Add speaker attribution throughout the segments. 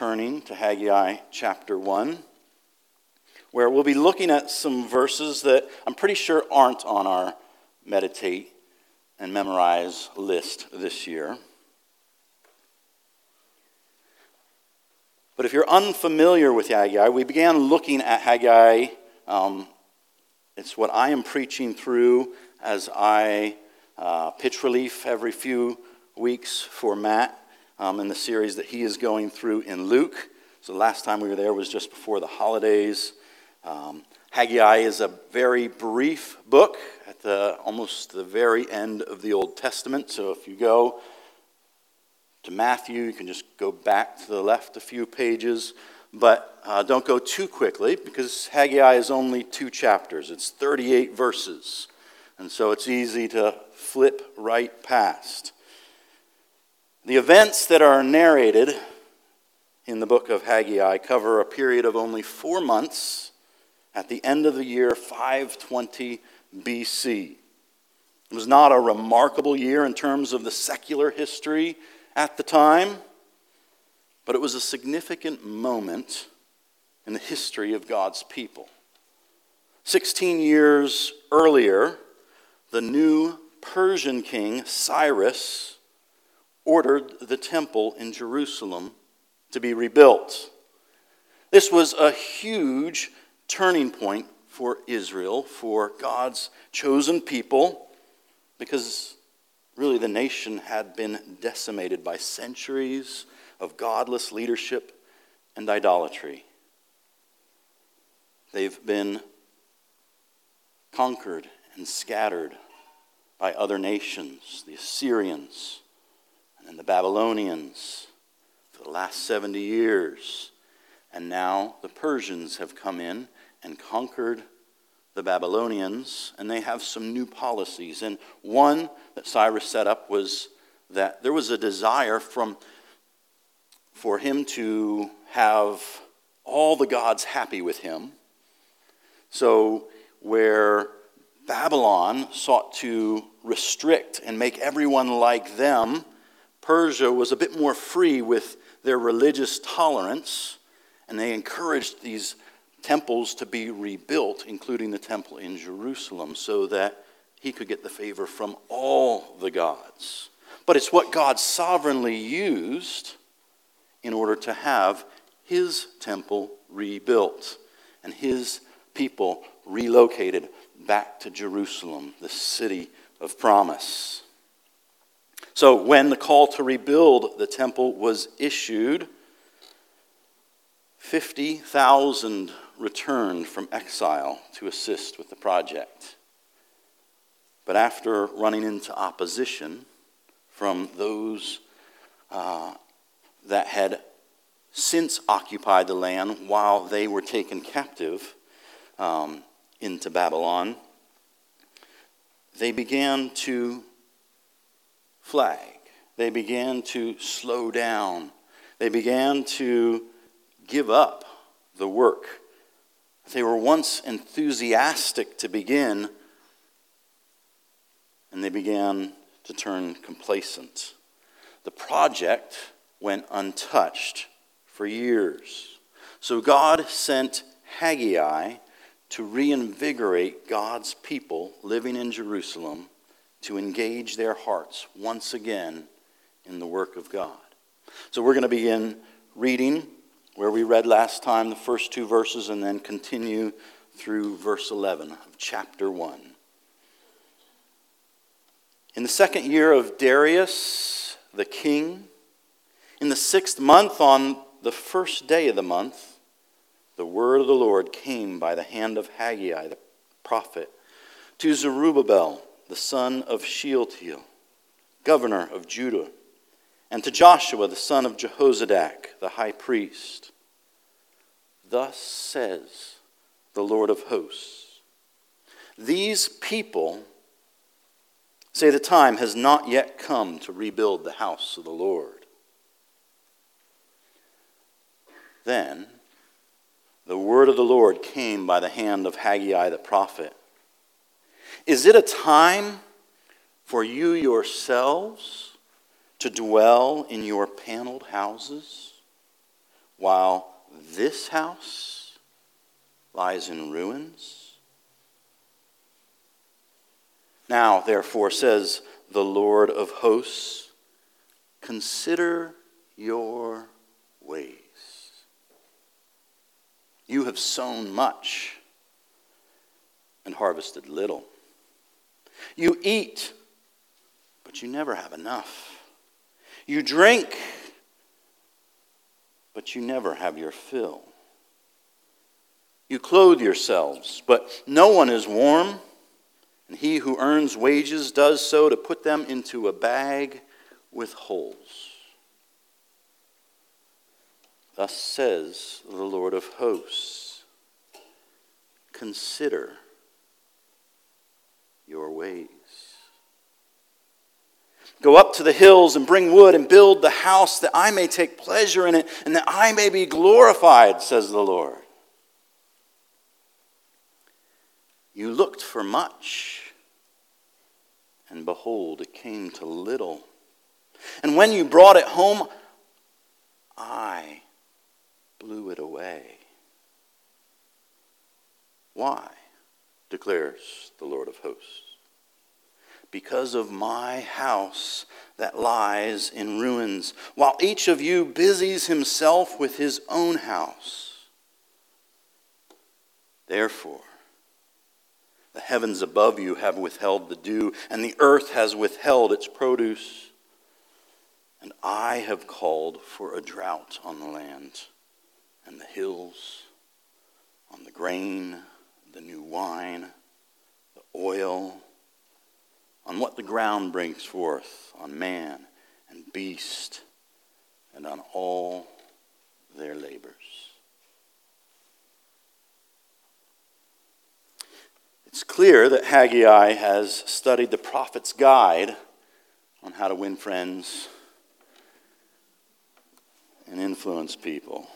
Speaker 1: turning to Haggai chapter 1, where we'll be looking at some verses that I'm pretty sure aren't on our meditate and memorize list this year. But if you're unfamiliar with Haggai, we began looking at Haggai. Um, it's what I am preaching through as I uh, pitch relief every few weeks for Matt um, in the series that he is going through in Luke. So the last time we were there was just before the holidays. Um, Haggai is a very brief book at the almost the very end of the Old Testament. So if you go to Matthew, you can just go back to the left a few pages. But uh, don't go too quickly because Haggai is only two chapters. It's 38 verses. And so it's easy to flip right past. The events that are narrated in the book of Haggai cover a period of only four months at the end of the year 520 BC. It was not a remarkable year in terms of the secular history at the time, but it was a significant moment in the history of God's people. 16 years earlier, the new Persian king, Cyrus, ordered the temple in Jerusalem to be rebuilt. This was a huge turning point for Israel, for God's chosen people, because really the nation had been decimated by centuries of godless leadership and idolatry. They've been conquered and scattered by other nations, the Assyrians, and the Babylonians for the last 70 years. And now the Persians have come in and conquered the Babylonians, and they have some new policies. And one that Cyrus set up was that there was a desire from, for him to have all the gods happy with him. So, where Babylon sought to restrict and make everyone like them, Persia was a bit more free with their religious tolerance, and they encouraged these temples to be rebuilt, including the temple in Jerusalem, so that he could get the favor from all the gods. But it's what God sovereignly used in order to have his temple rebuilt and his people relocated back to Jerusalem, the city of promise. So, when the call to rebuild the temple was issued, 50,000 returned from exile to assist with the project. But after running into opposition from those uh, that had since occupied the land while they were taken captive um, into Babylon, they began to flag. They began to slow down. They began to give up the work. They were once enthusiastic to begin, and they began to turn complacent. The project went untouched for years. So God sent Haggai to reinvigorate God's people living in Jerusalem to engage their hearts once again in the work of God. So we're going to begin reading where we read last time the first two verses and then continue through verse 11 of chapter 1. In the second year of Darius the king, in the sixth month, on the first day of the month, the word of the Lord came by the hand of Haggai the prophet to Zerubbabel the son of Shealtiel, governor of Judah, and to Joshua, the son of Jehozadak, the high priest. Thus says the Lord of hosts These people say the time has not yet come to rebuild the house of the Lord. Then the word of the Lord came by the hand of Haggai the prophet. Is it a time for you yourselves to dwell in your paneled houses? while this house lies in ruins? Now, therefore, says the Lord of hosts, consider your ways. You have sown much and harvested little. You eat, but you never have enough. You drink, but you never have your fill. You clothe yourselves, but no one is warm, and he who earns wages does so to put them into a bag with holes. Thus says the Lord of hosts Consider your ways. Go up to the hills and bring wood and build the house that I may take pleasure in it and that I may be glorified, says the Lord. You looked for much, and behold, it came to little. And when you brought it home, I blew it away. Why? Declares the Lord of hosts. Because of my house that lies in ruins, while each of you busies himself with his own house. Therefore, the heavens above you have withheld the dew, and the earth has withheld its produce. And I have called for a drought on the land and the hills, on the grain, the new wine, the oil, on what the ground brings forth, on man and beast, and on all their labors. It's clear that Haggai has studied the prophet's guide on how to win friends and influence people.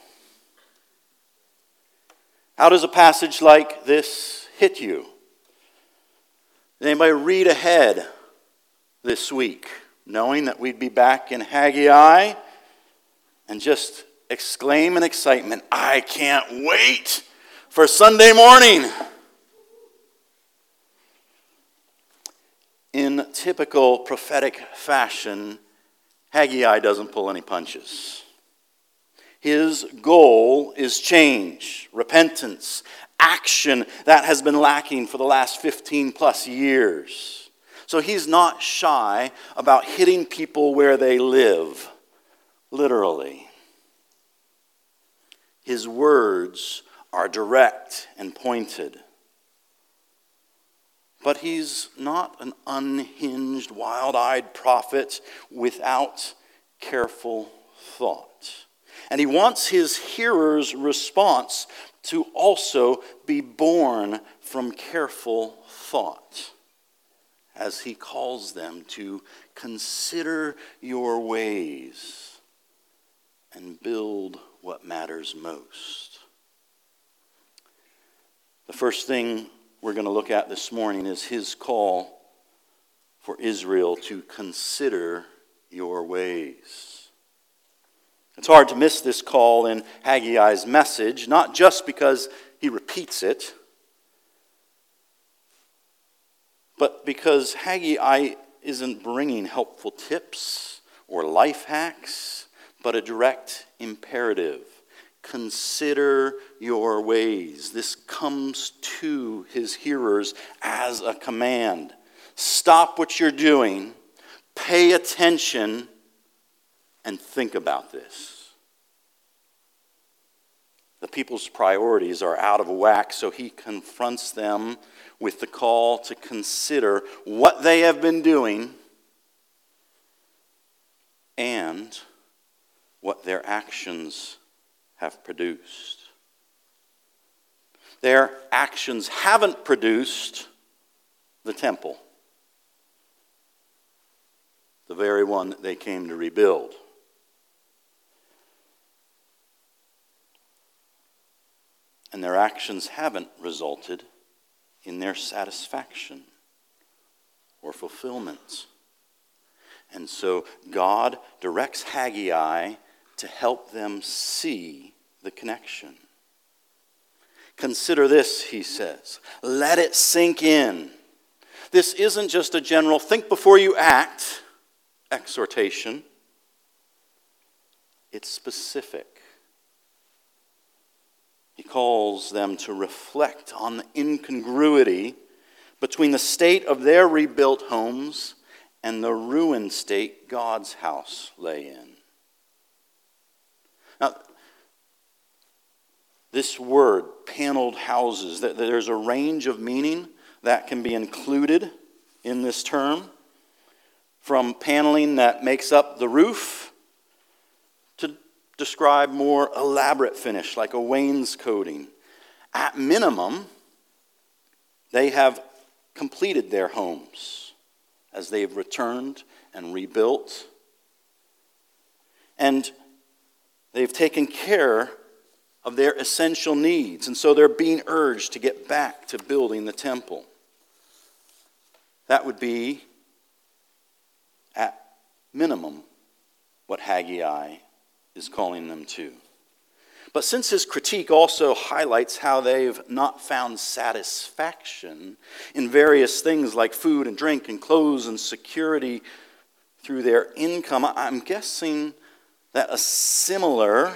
Speaker 1: How does a passage like this hit you? Did anybody read ahead this week, knowing that we'd be back in Haggai and just exclaim in excitement, I can't wait for Sunday morning? In typical prophetic fashion, Haggai doesn't pull any punches. His goal is change, repentance, action that has been lacking for the last 15 plus years. So he's not shy about hitting people where they live, literally. His words are direct and pointed. But he's not an unhinged, wild eyed prophet without careful thought. And he wants his hearers' response to also be born from careful thought as he calls them to consider your ways and build what matters most. The first thing we're going to look at this morning is his call for Israel to consider your ways. It's hard to miss this call in Haggai's message, not just because he repeats it, but because Haggai isn't bringing helpful tips or life hacks, but a direct imperative. Consider your ways. This comes to his hearers as a command. Stop what you're doing, pay attention and think about this. The people's priorities are out of whack, so he confronts them with the call to consider what they have been doing and what their actions have produced. Their actions haven't produced the temple, the very one that they came to rebuild. And their actions haven't resulted in their satisfaction or fulfillment. And so God directs Haggai to help them see the connection. Consider this, he says. Let it sink in. This isn't just a general think before you act exhortation, it's specific. He calls them to reflect on the incongruity between the state of their rebuilt homes and the ruined state God's house lay in. Now, this word, paneled houses, there's a range of meaning that can be included in this term, from paneling that makes up the roof describe more elaborate finish, like a wainscoting. At minimum, they have completed their homes as they've returned and rebuilt. And they've taken care of their essential needs. And so they're being urged to get back to building the temple. That would be, at minimum, what Haggai is calling them to. But since his critique also highlights how they've not found satisfaction in various things like food and drink and clothes and security through their income, I'm guessing that a similar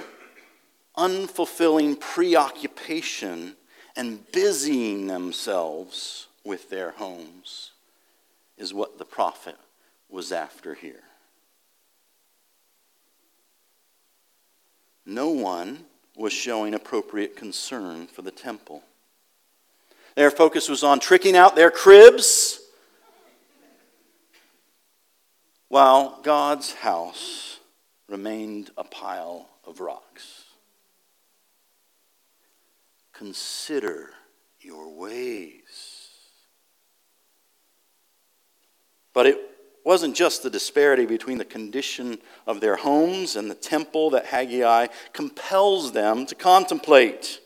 Speaker 1: unfulfilling preoccupation and busying themselves with their homes is what the prophet was after here. No one was showing appropriate concern for the temple. Their focus was on tricking out their cribs, while God's house remained a pile of rocks. Consider your ways. But it wasn't just the disparity between the condition of their homes and the temple that Haggai compels them to contemplate.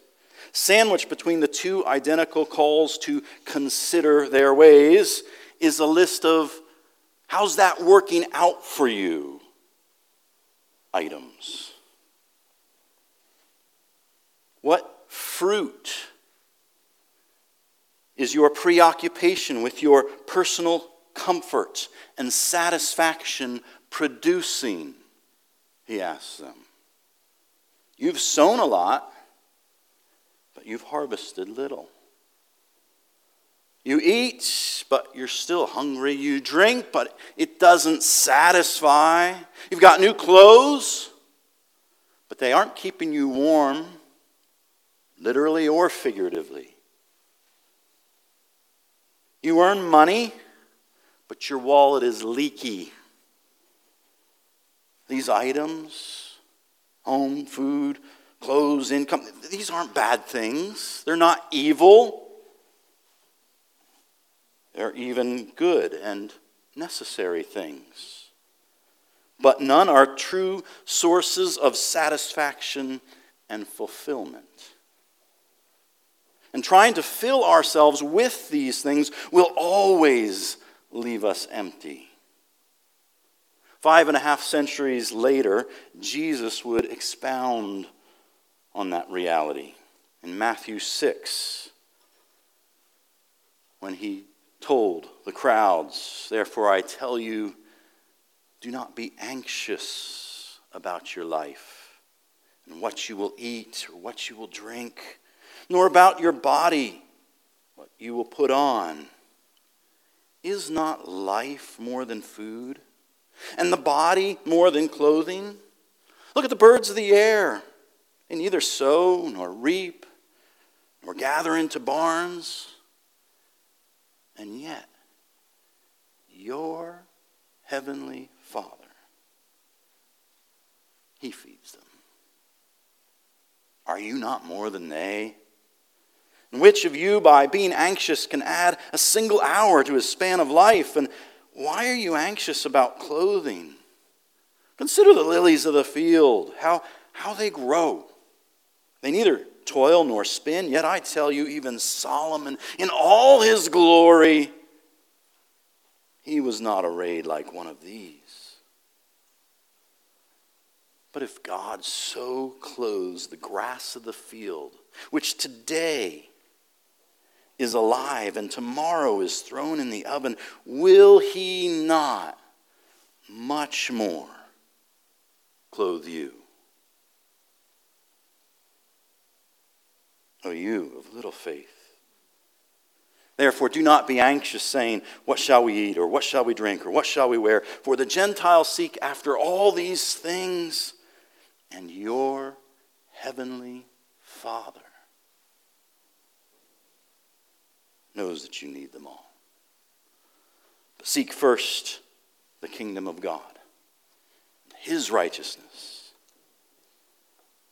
Speaker 1: Sandwiched between the two identical calls to consider their ways is a list of how's that working out for you items. What fruit is your preoccupation with your personal comfort and satisfaction producing? He asks them. You've sown a lot, but you've harvested little. You eat, but you're still hungry. You drink, but it doesn't satisfy. You've got new clothes, but they aren't keeping you warm literally or figuratively. You earn money, but your wallet is leaky. These items, home, food, clothes, income, these aren't bad things. They're not evil. They're even good and necessary things. But none are true sources of satisfaction and fulfillment. And trying to fill ourselves with these things will always leave us empty. Five and a half centuries later, Jesus would expound on that reality in Matthew 6 when he told the crowds, Therefore I tell you, do not be anxious about your life and what you will eat or what you will drink nor about your body, what you will put on. Is not life more than food, and the body more than clothing? Look at the birds of the air. They neither sow nor reap nor gather into barns. And yet, your heavenly Father, He feeds them. Are you not more than they? Which of you, by being anxious, can add a single hour to his span of life? And why are you anxious about clothing? Consider the lilies of the field, how, how they grow. They neither toil nor spin, yet I tell you, even Solomon, in all his glory, he was not arrayed like one of these. But if God so clothes the grass of the field, which today is alive and tomorrow is thrown in the oven, will he not much more clothe you? O you of little faith. Therefore, do not be anxious, saying, What shall we eat, or what shall we drink, or what shall we wear? For the Gentiles seek after all these things, and your heavenly Father knows that you need them all. But seek first the kingdom of God, His righteousness,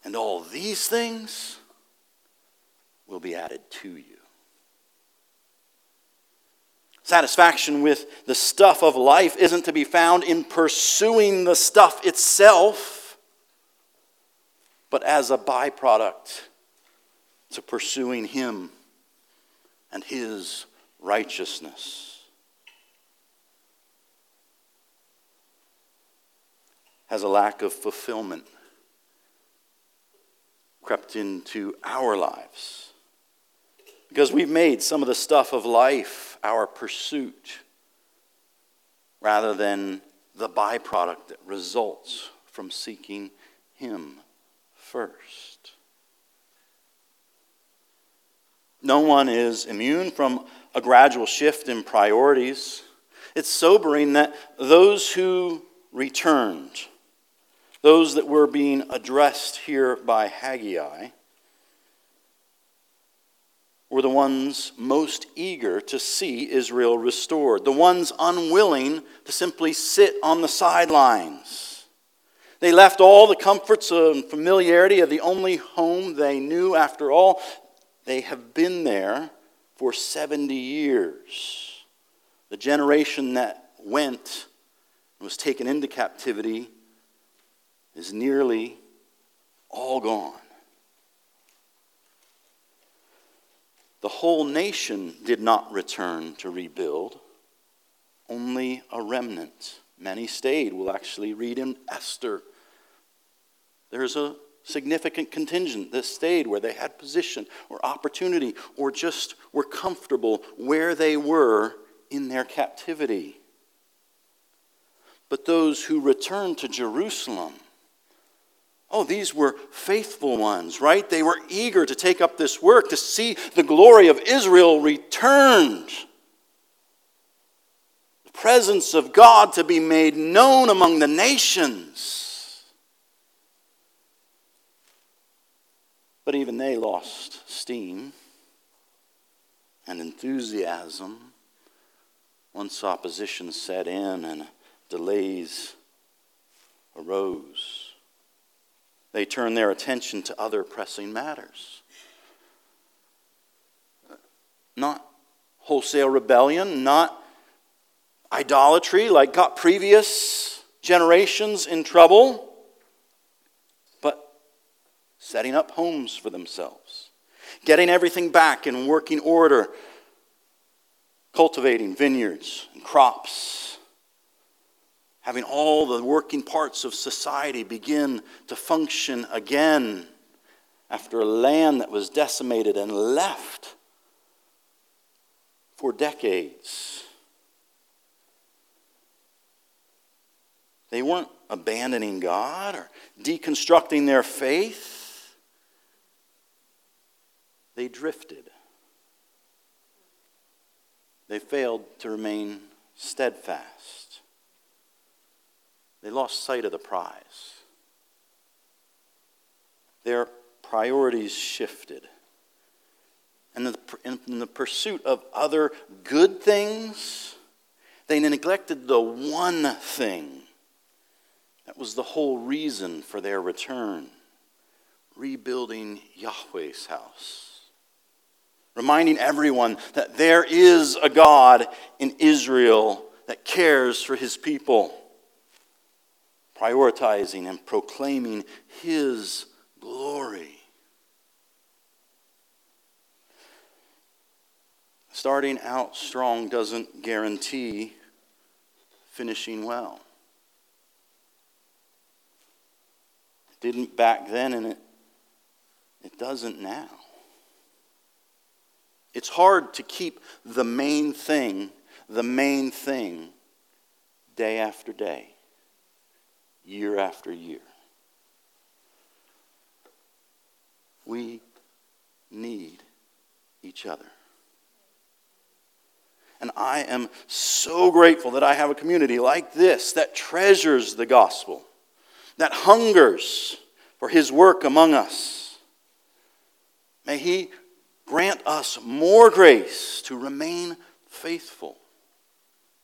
Speaker 1: and all these things will be added to you. Satisfaction with the stuff of life isn't to be found in pursuing the stuff itself, but as a byproduct to pursuing Him and His righteousness. Has a lack of fulfillment crept into our lives? Because we've made some of the stuff of life our pursuit rather than the byproduct that results from seeking Him first. No one is immune from a gradual shift in priorities. It's sobering that those who returned, those that were being addressed here by Haggai, were the ones most eager to see Israel restored, the ones unwilling to simply sit on the sidelines. They left all the comforts and familiarity of the only home they knew. After all, they have been there for 70 years. The generation that went and was taken into captivity is nearly all gone. The whole nation did not return to rebuild, only a remnant. Many stayed. We'll actually read in Esther. There's a significant contingent that stayed where they had position or opportunity or just were comfortable where they were in their captivity. But those who returned to Jerusalem, Oh, these were faithful ones, right? They were eager to take up this work, to see the glory of Israel returned. The presence of God to be made known among the nations. But even they lost steam and enthusiasm once opposition set in and delays arose. They turned their attention to other pressing matters. Not wholesale rebellion, not idolatry like got previous generations in trouble, setting up homes for themselves, getting everything back in working order, cultivating vineyards and crops having all the working parts of society begin to function again after a land that was decimated and left for decades. They weren't abandoning God or deconstructing their faith. They drifted. They failed to remain steadfast. They lost sight of the prize. Their priorities shifted. And in the pursuit of other good things, they neglected the one thing that was the whole reason for their return rebuilding Yahweh's house. Reminding everyone that there is a God in Israel that cares for his people prioritizing and proclaiming His glory. Starting out strong doesn't guarantee finishing well. It didn't back then, and it, it doesn't now. It's hard to keep the main thing, the main thing, day after day, year after year. We need each other. And I am so grateful that I have a community like this that treasures the gospel, that hungers for his work among us. May he grant us more grace to remain faithful,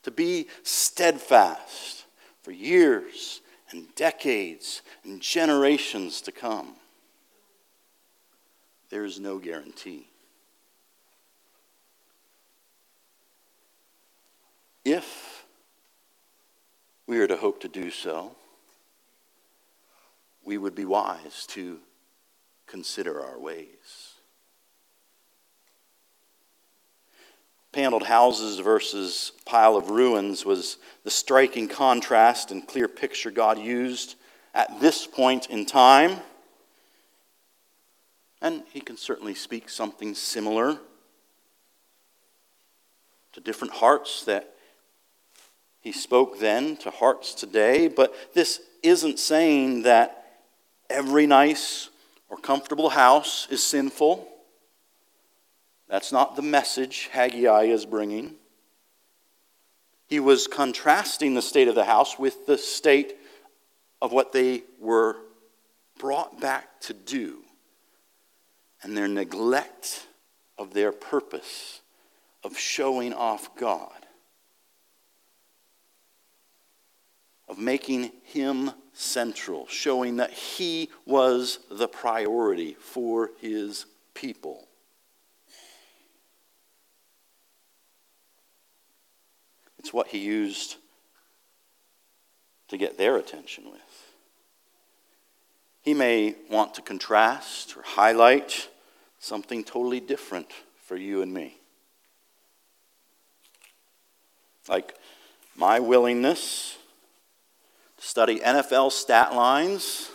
Speaker 1: to be steadfast for years and decades and generations to come. There is no guarantee. If we are to hope to do so, we would be wise to consider our ways. Paneled houses versus pile of ruins was the striking contrast and clear picture God used at this point in time. And he can certainly speak something similar to different hearts that he spoke then to hearts today, but this isn't saying that every nice or comfortable house is sinful. That's not the message Haggai is bringing. He was contrasting the state of the house with the state of what they were brought back to do and their neglect of their purpose of showing off God. of making him central, showing that he was the priority for his people. It's what he used to get their attention with. He may want to contrast or highlight something totally different for you and me. Like my willingness to study NFL stat lines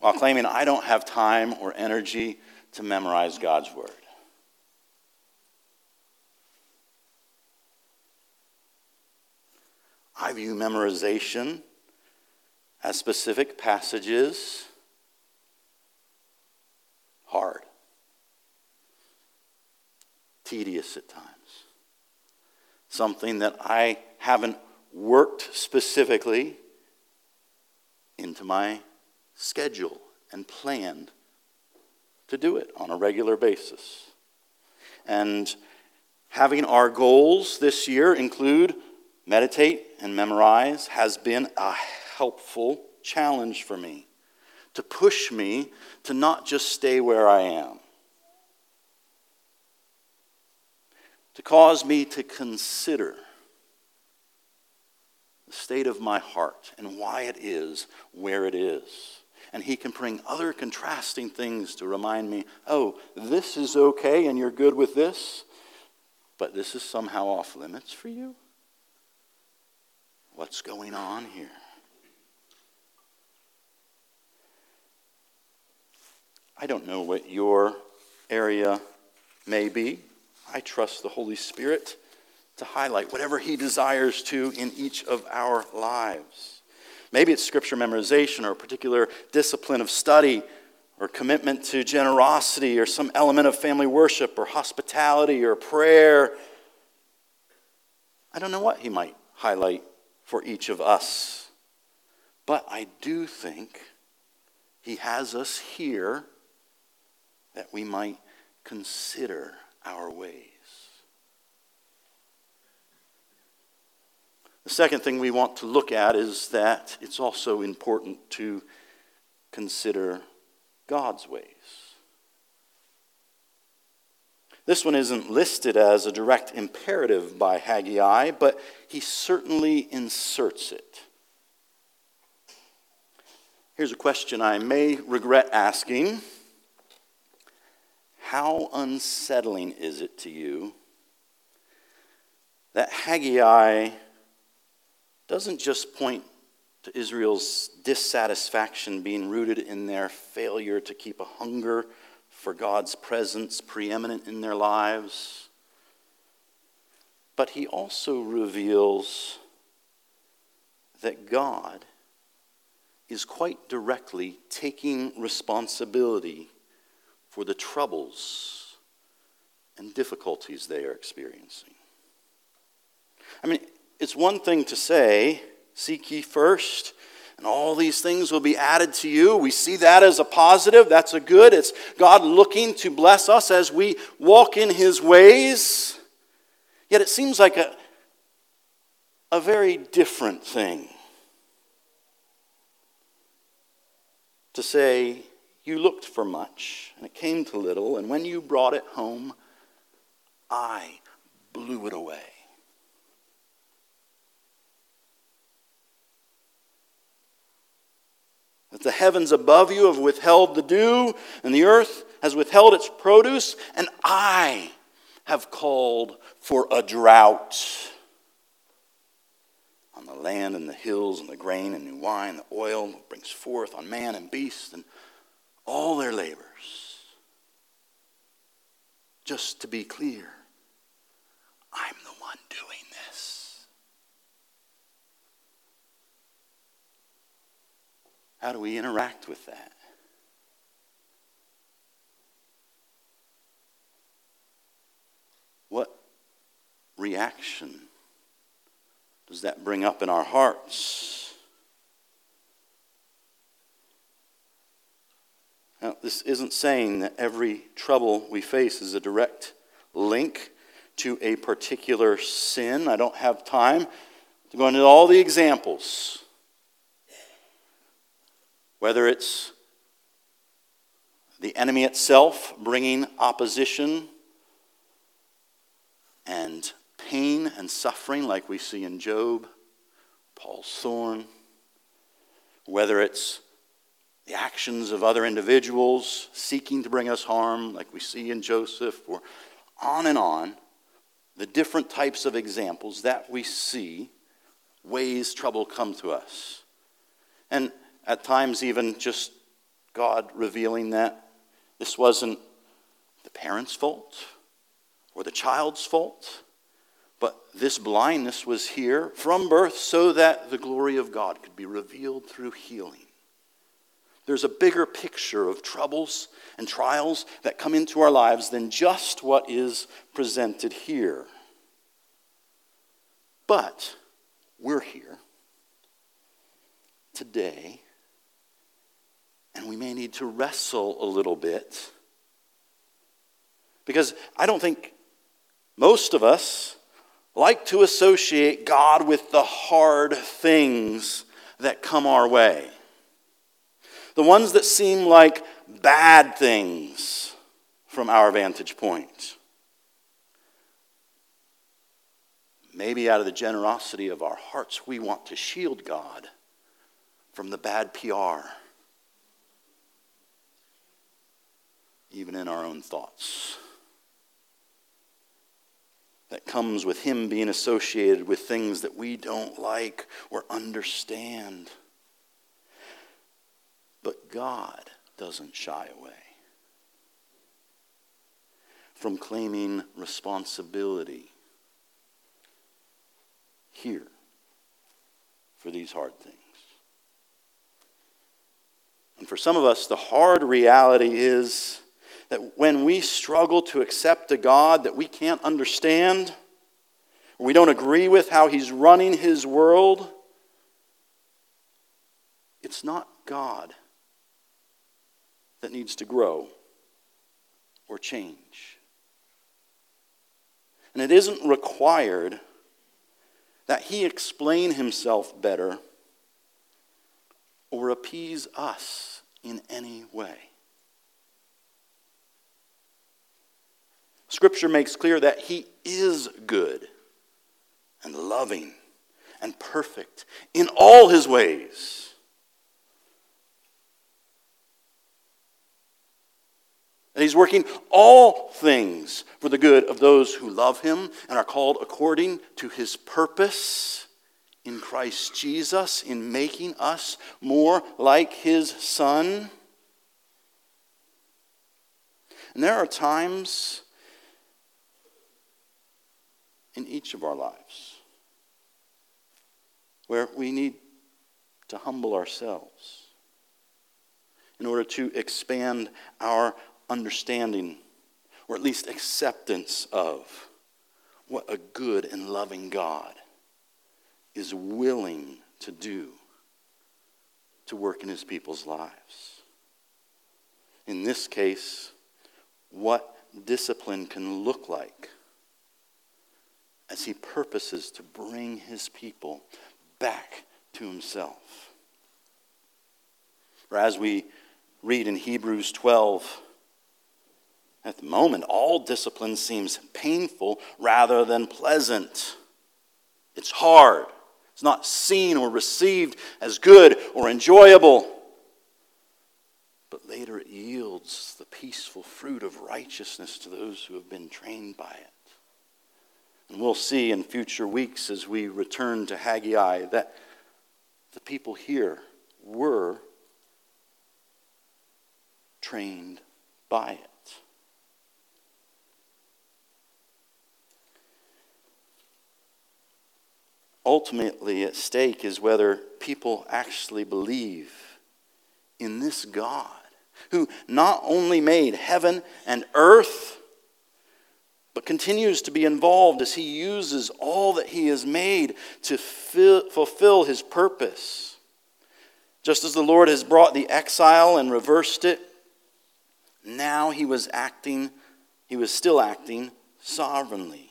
Speaker 1: while claiming I don't have time or energy to memorize God's Word. I view memorization as specific passages? Hard, tedious at times, something that I haven't worked specifically into my schedule and planned to do it on a regular basis. And having our goals this year include meditate and memorize has been a helpful challenge for me to push me to not just stay where I am, to cause me to consider the state of my heart and why it is where it is. And he can bring other contrasting things to remind me oh, this is okay and you're good with this, but this is somehow off limits for you? What's going on here? I don't know what your area may be. I trust the Holy Spirit to highlight whatever He desires to in each of our lives. Maybe it's scripture memorization or a particular discipline of study or commitment to generosity or some element of family worship or hospitality or prayer. I don't know what He might highlight for each of us. But I do think He has us here that we might consider our ways. The second thing we want to look at is that it's also important to consider God's ways. This one isn't listed as a direct imperative by Haggai, but he certainly inserts it. Here's a question I may regret asking How unsettling is it to you that Haggai doesn't just point to Israel's dissatisfaction being rooted in their failure to keep a hunger for God's presence preeminent in their lives. But he also reveals that God is quite directly taking responsibility for the troubles and difficulties they are experiencing. I mean, it's one thing to say, Seek ye first, and all these things will be added to you. We see that as a positive. That's a good. It's God looking to bless us as we walk in his ways. Yet it seems like a, a very different thing to say, You looked for much, and it came to little, and when you brought it home, I blew it away. That the heavens above you have withheld the dew, and the earth has withheld its produce, and I have called for a drought on the land and the hills and the grain and new wine, the oil brings forth on man and beast and all their labors. Just to be clear, I'm the one doing How do we interact with that? What reaction does that bring up in our hearts? Now, this isn't saying that every trouble we face is a direct link to a particular sin. I don't have time to go into all the examples whether it's the enemy itself bringing opposition and pain and suffering, like we see in Job, Paul's thorn, whether it's the actions of other individuals seeking to bring us harm, like we see in Joseph, or on and on, the different types of examples that we see, ways trouble come to us. And at times, even just God revealing that this wasn't the parent's fault or the child's fault, but this blindness was here from birth so that the glory of God could be revealed through healing. There's a bigger picture of troubles and trials that come into our lives than just what is presented here. But we're here today and we may need to wrestle a little bit. Because I don't think most of us like to associate God with the hard things that come our way. The ones that seem like bad things from our vantage point. Maybe out of the generosity of our hearts, we want to shield God from the bad PR even in our own thoughts. That comes with Him being associated with things that we don't like or understand. But God doesn't shy away from claiming responsibility here for these hard things. And for some of us, the hard reality is that when we struggle to accept a God that we can't understand, we don't agree with how he's running his world, it's not God that needs to grow or change. And it isn't required that he explain himself better or appease us in any way. Scripture makes clear that He is good and loving and perfect in all His ways. And He's working all things for the good of those who love Him and are called according to His purpose in Christ Jesus in making us more like his Son. And there are times in each of our lives where we need to humble ourselves in order to expand our understanding, or at least acceptance of, what a good and loving God is willing to do to work in his people's lives. In this case, what discipline can look like as he purposes to bring his people back to himself. For as we read in Hebrews 12, at the moment, all discipline seems painful rather than pleasant. It's hard. It's not seen or received as good or enjoyable. But later it yields the peaceful fruit of righteousness to those who have been trained by it. And we'll see in future weeks as we return to Haggai that the people here were trained by it. Ultimately, at stake is whether people actually believe in this God who not only made heaven and earth but continues to be involved as he uses all that he has made to fill, fulfill his purpose. Just as the Lord has brought the exile and reversed it, now he was acting, he was still acting sovereignly.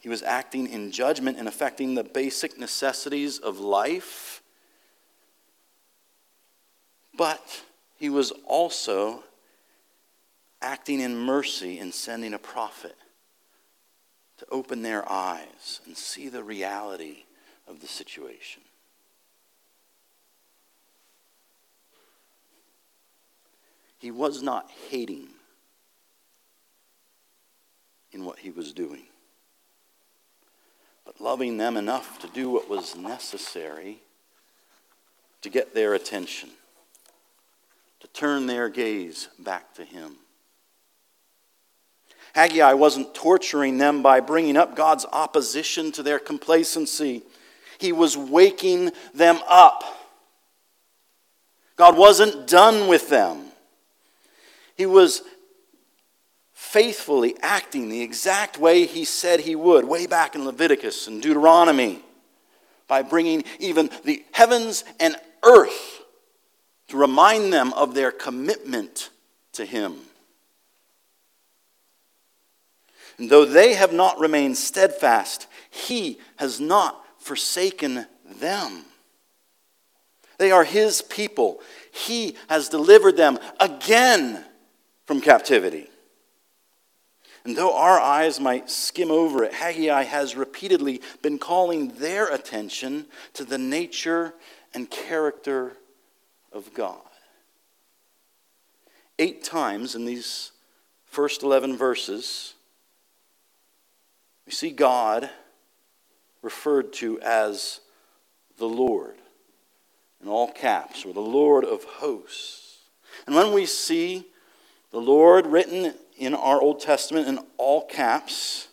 Speaker 1: He was acting in judgment and affecting the basic necessities of life. But he was also acting in mercy and sending a prophet to open their eyes and see the reality of the situation. He was not hating in what he was doing, but loving them enough to do what was necessary to get their attention, to turn their gaze back to him. Haggai wasn't torturing them by bringing up God's opposition to their complacency, he was waking them up. God wasn't done with them. He was faithfully acting the exact way he said he would, way back in Leviticus and Deuteronomy, by bringing even the heavens and earth to remind them of their commitment to him. And though they have not remained steadfast, he has not forsaken them. They are his people. He has delivered them again from captivity. And though our eyes might skim over it, Haggai has repeatedly been calling their attention to the nature and character of God. Eight times in these first 11 verses, we see God referred to as the Lord in all caps, or the Lord of hosts. And when we see the Lord written in our Old Testament in all caps,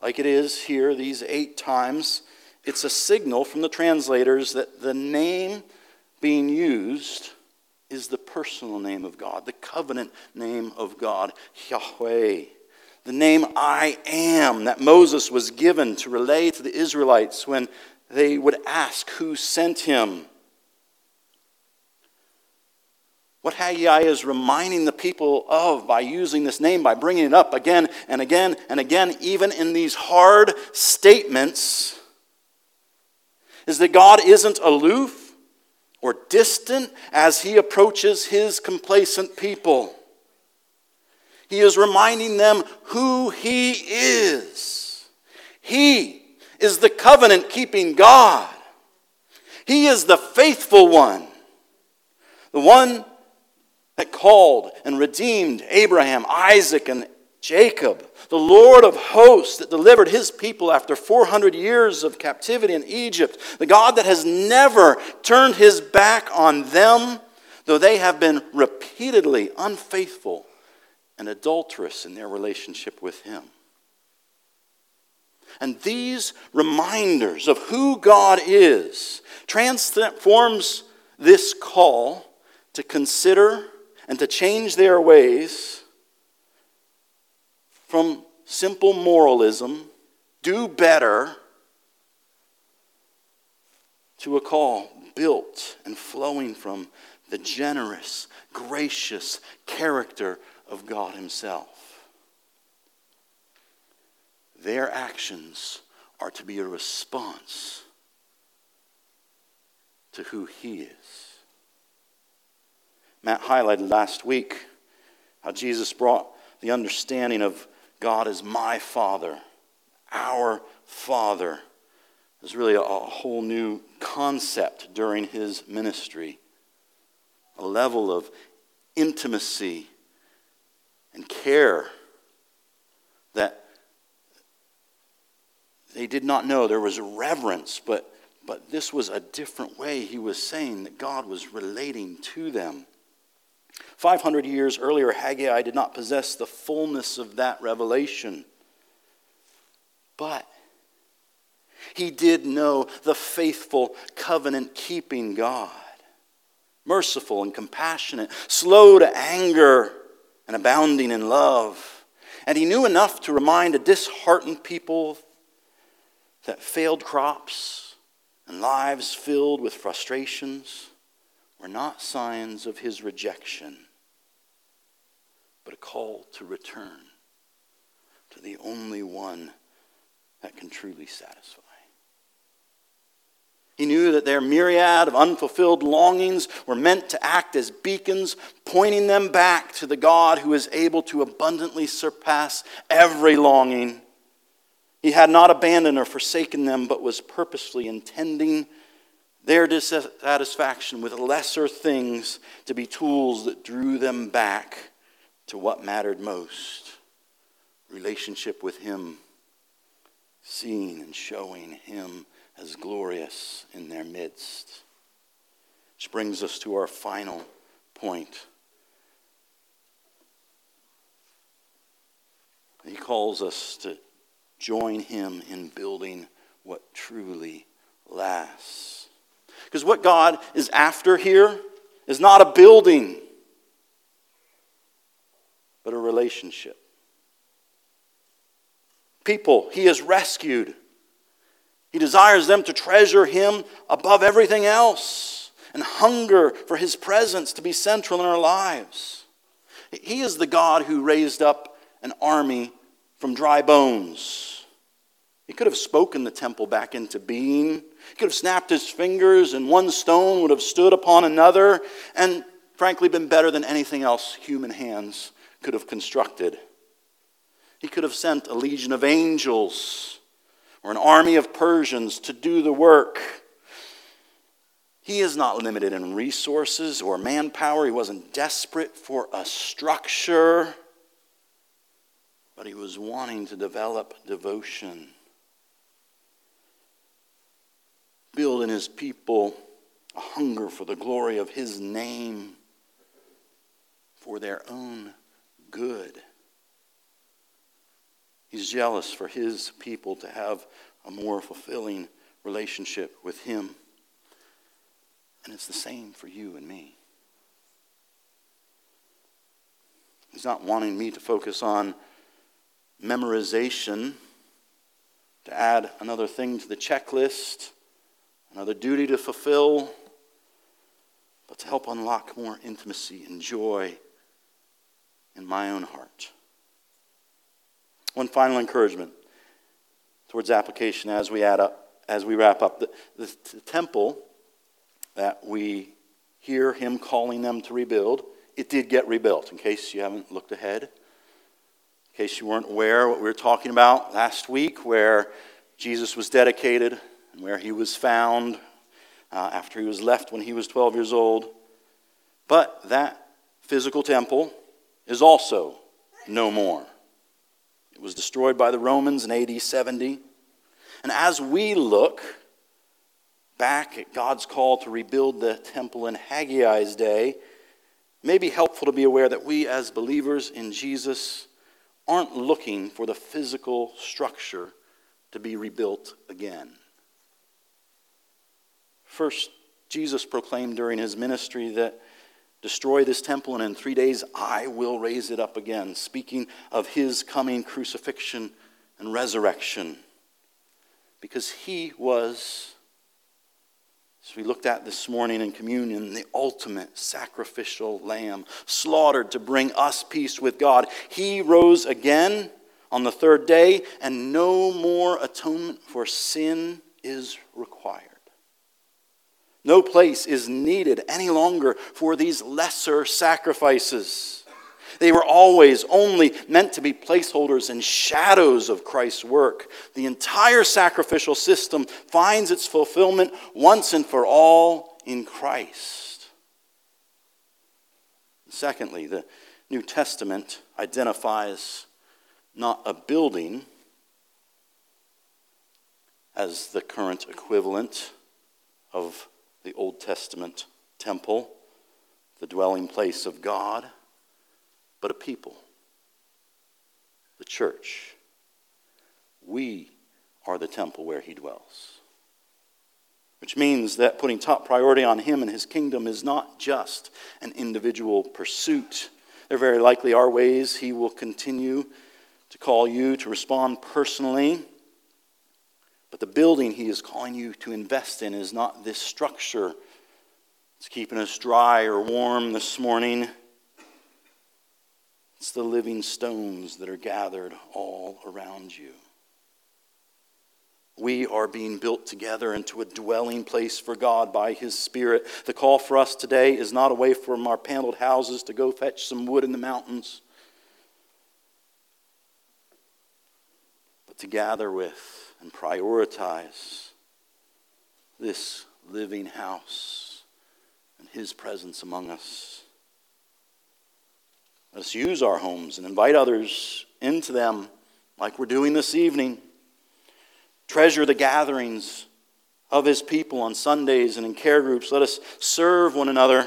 Speaker 1: like it is here these eight times, it's a signal from the translators that the name being used is the personal name of God, the covenant name of God, Yahweh the name I am that Moses was given to relay to the Israelites when they would ask who sent him. What Haggai is reminding the people of by using this name, by bringing it up again and again and again, even in these hard statements, is that God isn't aloof or distant as he approaches his complacent people. He is reminding them who He is. He is the covenant keeping God, He is the faithful one, the one that called and redeemed Abraham, Isaac, and Jacob, the Lord of hosts that delivered his people after 400 years of captivity in Egypt, the God that has never turned his back on them, though they have been repeatedly unfaithful and adulterous in their relationship with him. And these reminders of who God is transforms this call to consider and to change their ways from simple moralism, do better, to a call built and flowing from the generous, gracious character of God Himself. Their actions are to be a response to who He is. Matt highlighted last week how Jesus brought the understanding of God as my Father, our Father, is really a, a whole new concept during his ministry. A level of intimacy and care that they did not know. There was reverence, but, but this was a different way he was saying that God was relating to them. 500 years earlier, Haggai did not possess the fullness of that revelation. But he did know the faithful, covenant keeping God, merciful and compassionate, slow to anger and abounding in love. And he knew enough to remind a disheartened people that failed crops and lives filled with frustrations were not signs of his rejection, but a call to return to the only one that can truly satisfy. He knew that their myriad of unfulfilled longings were meant to act as beacons, pointing them back to the God who is able to abundantly surpass every longing. He had not abandoned or forsaken them, but was purposefully intending their dissatisfaction with lesser things to be tools that drew them back to what mattered most relationship with Him, seeing and showing Him as glorious in their midst. Which brings us to our final point. He calls us to join Him in building what truly lasts. Because what God is after here is not a building, but a relationship. People he has rescued. He desires them to treasure him above everything else and hunger for his presence to be central in our lives. He is the God who raised up an army from dry bones. He could have spoken the temple back into being. He could have snapped his fingers, and one stone would have stood upon another, and frankly, been better than anything else human hands could have constructed. He could have sent a legion of angels or an army of Persians to do the work. He is not limited in resources or manpower. He wasn't desperate for a structure, but he was wanting to develop devotion. build in his people a hunger for the glory of his name for their own good. He's jealous for his people to have a more fulfilling relationship with him. And it's the same for you and me. He's not wanting me to focus on memorization, to add another thing to the checklist another duty to fulfill, but to help unlock more intimacy and joy in my own heart. One final encouragement towards application as we add up, as we wrap up. The, the, temple that we hear him calling them to rebuild, it did get rebuilt, in case you haven't looked ahead. In case you weren't aware what we were talking about last week, where Jesus was dedicated and where he was found uh, after he was left when he was 12 years old. But that physical temple is also no more. Was destroyed by the Romans in AD 70. And as we look back at God's call to rebuild the temple in Haggai's day, it may be helpful to be aware that we, as believers in Jesus, aren't looking for the physical structure to be rebuilt again. First, Jesus proclaimed during his ministry that destroy this temple, and in three days I will raise it up again, speaking of his coming crucifixion and resurrection. Because he was, as we looked at this morning in communion, the ultimate sacrificial lamb, slaughtered to bring us peace with God. He rose again on the third day, and no more atonement for sin is required. No place is needed any longer for these lesser sacrifices. They were always only meant to be placeholders and shadows of Christ's work. The entire sacrificial system finds its fulfillment once and for all in Christ. Secondly, the New Testament identifies not a building as the current equivalent of the Old Testament temple, the dwelling place of God, but a people, the church. We are the temple where he dwells. Which means that putting top priority on him and his kingdom is not just an individual pursuit. There very likely are ways he will continue to call you to respond personally but the building he is calling you to invest in is not this structure. It's keeping us dry or warm this morning. It's the living stones that are gathered all around you. We are being built together into a dwelling place for God by His Spirit. The call for us today is not away from our paneled houses to go fetch some wood in the mountains, but to gather with and prioritize this living house and His presence among us. Let us use our homes and invite others into them like we're doing this evening. Treasure the gatherings of His people on Sundays and in care groups. Let us serve one another,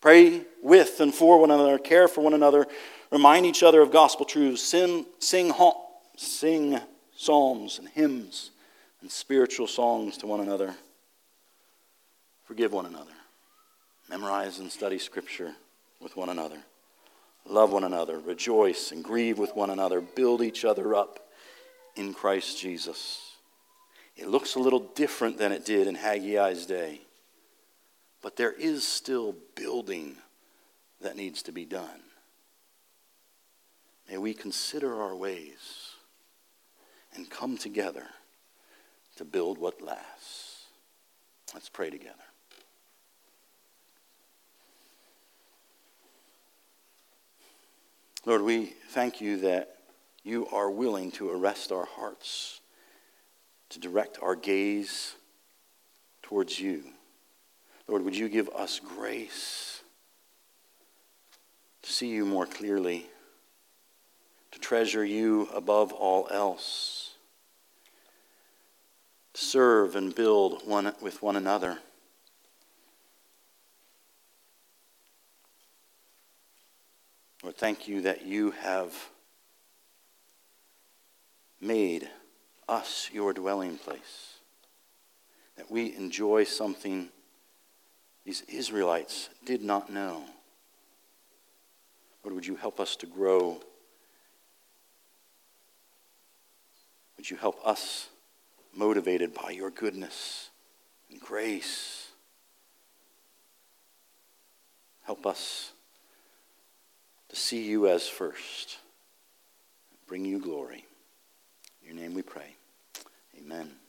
Speaker 1: pray with and for one another, care for one another, remind each other of gospel truths, sing, sing, sing psalms and hymns and spiritual songs to one another. Forgive one another. Memorize and study Scripture with one another. Love one another. Rejoice and grieve with one another. Build each other up in Christ Jesus. It looks a little different than it did in Haggai's day, but there is still building that needs to be done. May we consider our ways and come together to build what lasts. Let's pray together. Lord, we thank you that you are willing to arrest our hearts, to direct our gaze towards you. Lord, would you give us grace to see you more clearly, to treasure you above all else? Serve and build one with one another. Lord, thank you that you have made us your dwelling place, that we enjoy something these Israelites did not know. Lord, would you help us to grow? Would you help us motivated by your goodness and grace. Help us to see you as first, bring you glory. In your name we pray. Amen.